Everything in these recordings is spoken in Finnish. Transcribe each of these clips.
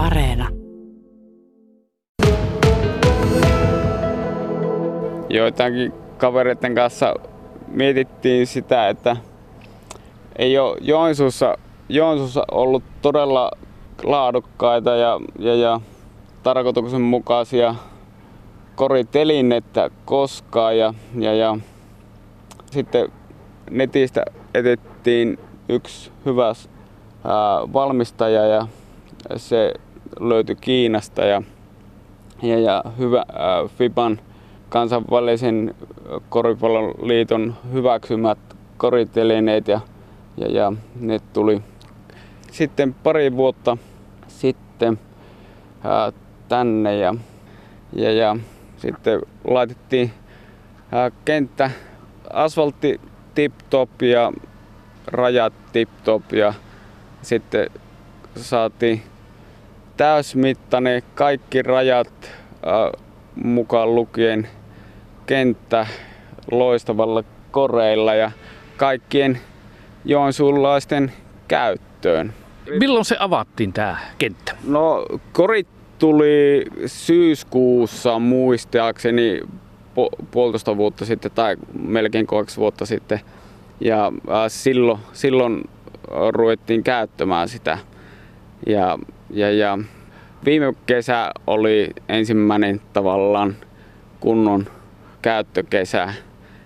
Areena. Joitakin kavereiden kanssa mietittiin sitä, että ei ole Joensuussa, Joensuussa ollut todella laadukkaita ja, ja, ja tarkoituksenmukaisia koritelinettä koskaan ja, ja, ja sitten netistä etettiin yksi hyvä ää, valmistaja ja se löytyi Kiinasta ja, ja, ja hyvä ää, FIBAN kansainvälisen koripallon liiton hyväksymät koritelineet ja, ja, ja ne tuli sitten pari vuotta sitten ää, tänne ja, ja, ja sitten laitettiin ää, kenttä asfaltti tip top ja rajat tip top ja sitten saatiin täysmittainen kaikki rajat ää, mukaan lukien kenttä loistavalla koreilla ja kaikkien joensuulaisten käyttöön. Milloin se avattiin tämä kenttä? No korit tuli syyskuussa muistaakseni po- puolitoista vuotta sitten tai melkein kaksi vuotta sitten. Ja äh, silloin, silloin ruvettiin käyttämään sitä. Ja, ja, ja viime kesä oli ensimmäinen tavallaan kunnon käyttökesä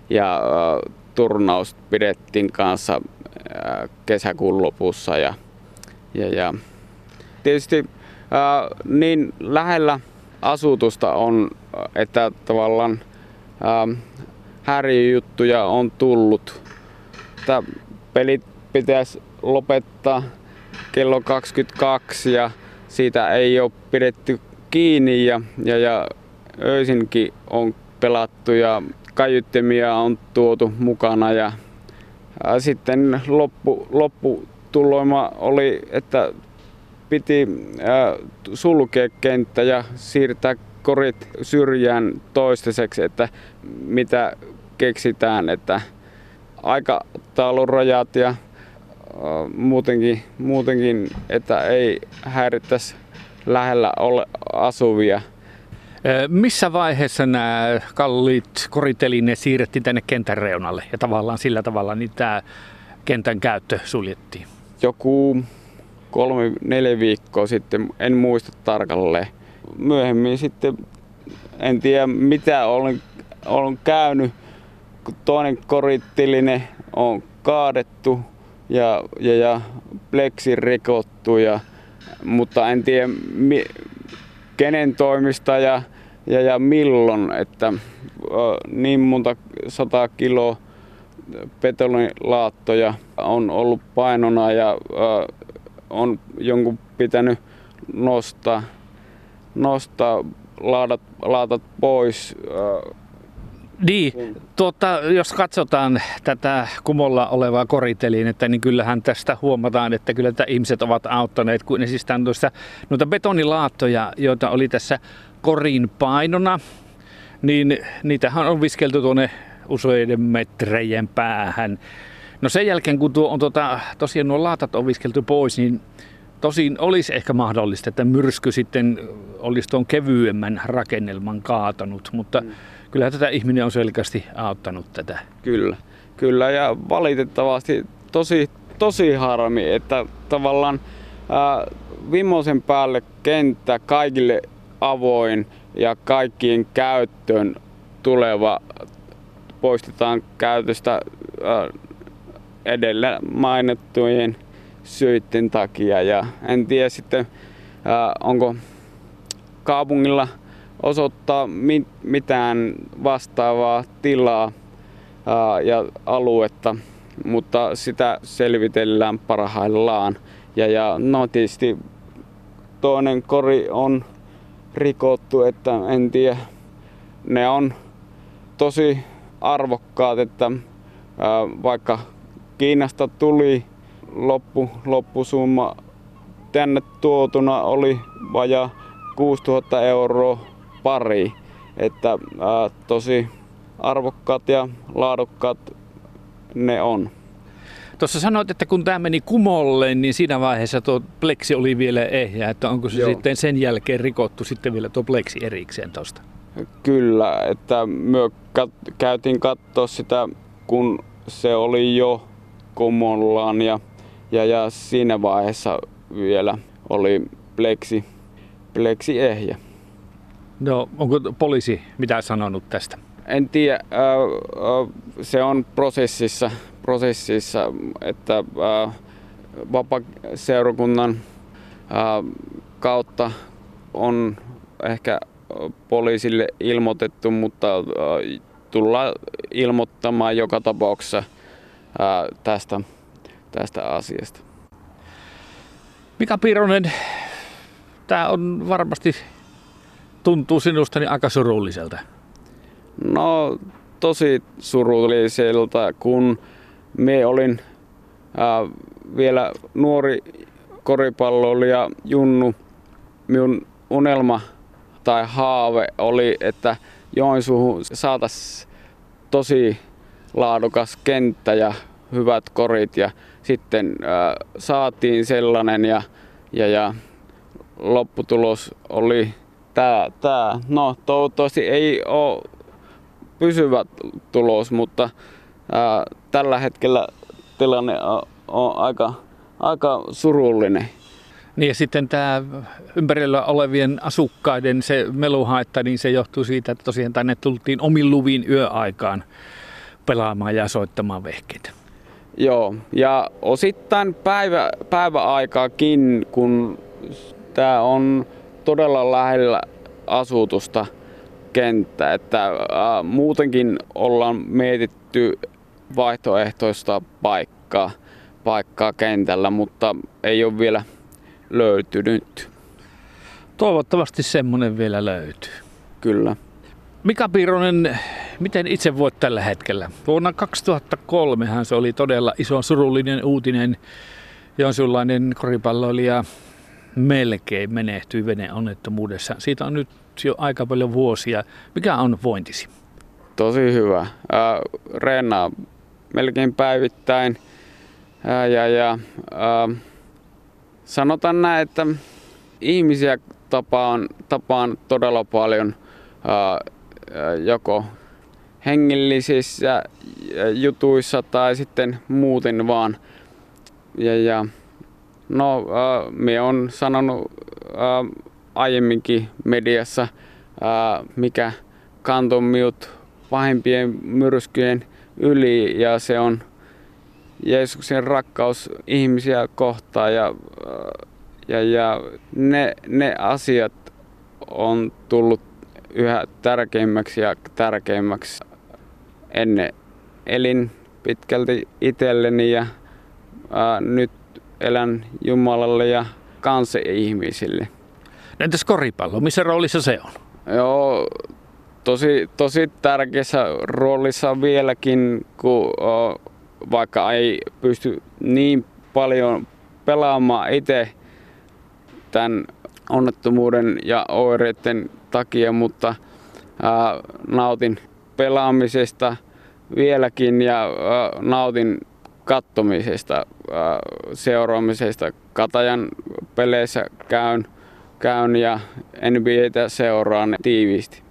ja äh, turnaus pidettiin kanssa äh, kesäkuun lopussa ja, ja, ja tietysti äh, niin lähellä asutusta on, että tavallaan äh, häiriöjuttuja on tullut. Että pelit pitäisi lopettaa kello 22 ja siitä ei ole pidetty kiinni ja, ja, ja öisinkin on pelattu ja kaiuttimia on tuotu mukana ja, ja sitten loppu, lopputuloima oli, että piti äh, sulkea kenttä ja siirtää korit syrjään toistaiseksi, että mitä keksitään, että aikataulurajat ja muutenkin, muutenkin, että ei häirittäisi lähellä ole asuvia. Missä vaiheessa nämä kalliit koritelineet siirrettiin tänne kentän reunalle ja tavallaan sillä tavalla niin tämä kentän käyttö suljettiin? Joku kolme, neljä viikkoa sitten, en muista tarkalleen. Myöhemmin sitten en tiedä mitä olen, olen käynyt, kun toinen koritteline on kaadettu ja, ja, ja pleksi rikottu, ja, mutta en tiedä mi, kenen toimista ja, ja, ja milloin, että niin monta sata kiloa betonilaattoja on ollut painona ja on jonkun pitänyt nostaa, nostaa laadat, laatat pois. Niin, tuota, jos katsotaan tätä kumolla olevaa koritelinettä, niin kyllähän tästä huomataan, että kyllä että ihmiset ovat auttaneet, kun ne siis tuossa noita betonilaattoja, joita oli tässä korin painona, niin niitähän on viskelty tuonne useiden metrejen päähän. No sen jälkeen, kun tuo on tuota, tosiaan nuo laatat on viskelty pois, niin tosin olisi ehkä mahdollista, että myrsky sitten olisi tuon kevyemmän rakennelman kaatanut, mutta mm. Kyllä tätä ihminen on selkeästi auttanut tätä. Kyllä, kyllä ja valitettavasti tosi, tosi harmi, että tavallaan ää, viimeisen päälle kenttä kaikille avoin ja kaikkien käyttöön tuleva poistetaan käytöstä ää, edellä mainittujen syiden takia. Ja en tiedä sitten, ää, onko kaupungilla osoittaa mit, mitään vastaavaa tilaa ja aluetta, mutta sitä selvitellään parhaillaan. Ja, ja no tietysti toinen kori on rikottu, että en tiedä, ne on tosi arvokkaat, että vaikka Kiinasta tuli loppu, loppusumma tänne tuotuna oli vaja 6000 euroa pari. Että ää, tosi arvokkaat ja laadukkaat ne on. Tuossa sanoit, että kun tämä meni kumolle, niin siinä vaiheessa tuo pleksi oli vielä ehjä, että onko se Joo. sitten sen jälkeen rikottu sitten vielä tuo pleksi erikseen tuosta? Kyllä, että me kat- käytiin katsoa sitä, kun se oli jo kumollaan ja, ja, ja siinä vaiheessa vielä oli pleksi, pleksi ehjä. No, onko poliisi mitä sanonut tästä? En tiedä, se on prosessissa, prosessissa että vapaa-seurakunnan kautta on ehkä poliisille ilmoitettu, mutta tullaan ilmoittamaan joka tapauksessa tästä, tästä asiasta. Mika Piironen, tämä on varmasti tuntuu sinustani aika surulliselta. No tosi surulliselta, kun me olin ää, vielä nuori koripalloilija Junnu. Minun unelma tai haave oli, että Joensuuhun saataisiin tosi laadukas kenttä ja hyvät korit ja sitten ää, saatiin sellainen ja, ja, ja lopputulos oli tämä. Tää. No toivottavasti ei ole pysyvä tulos, mutta ää, tällä hetkellä tilanne on, on aika, aika surullinen. Niin ja sitten tämä ympärillä olevien asukkaiden se meluhaitta, niin se johtuu siitä, että tosiaan tänne tultiin omin luvin yöaikaan pelaamaan ja soittamaan vehkeitä. Joo, ja osittain päivä, päiväaikaakin, kun tämä on todella lähellä asutusta kenttä, että ää, muutenkin ollaan mietitty vaihtoehtoista paikkaa, paikkaa kentällä, mutta ei ole vielä löytynyt. Toivottavasti semmoinen vielä löytyy. Kyllä. Mika Piironen, miten itse voit tällä hetkellä? Vuonna 2003 se oli todella iso surullinen uutinen. Jonsunlainen koripalloilija melkein menehtyi veneonnettomuudessa. Siitä on nyt jo aika paljon vuosia. Mikä on vointisi? Tosi hyvä. Äh, reenaa melkein päivittäin. Äh, ja, ja, äh, sanotaan näin, että ihmisiä tapaan, tapaan todella paljon äh, joko hengellisissä jutuissa tai sitten muuten vaan. Ja, ja no, äh, me on sanonut äh, aiemminkin mediassa, äh, mikä kantoi minut pahimpien myrskyjen yli ja se on Jeesuksen rakkaus ihmisiä kohtaan ja, ja, ja ne, ne asiat on tullut yhä tärkeimmäksi ja tärkeimmäksi. Ennen elin pitkälti itselleni ja ää, nyt elän Jumalalle ja kanssa ihmisille. Entäs koripallo, missä roolissa se on? Joo, tosi, tosi tärkeässä roolissa vieläkin, kun o, vaikka ei pysty niin paljon pelaamaan itse tämän onnettomuuden ja oireiden takia, mutta ää, nautin pelaamisesta vieläkin ja ää, nautin kattomisesta, seuraamisesta. Katajan peleissä käyn, käyn ja NBAtä seuraan tiiviisti.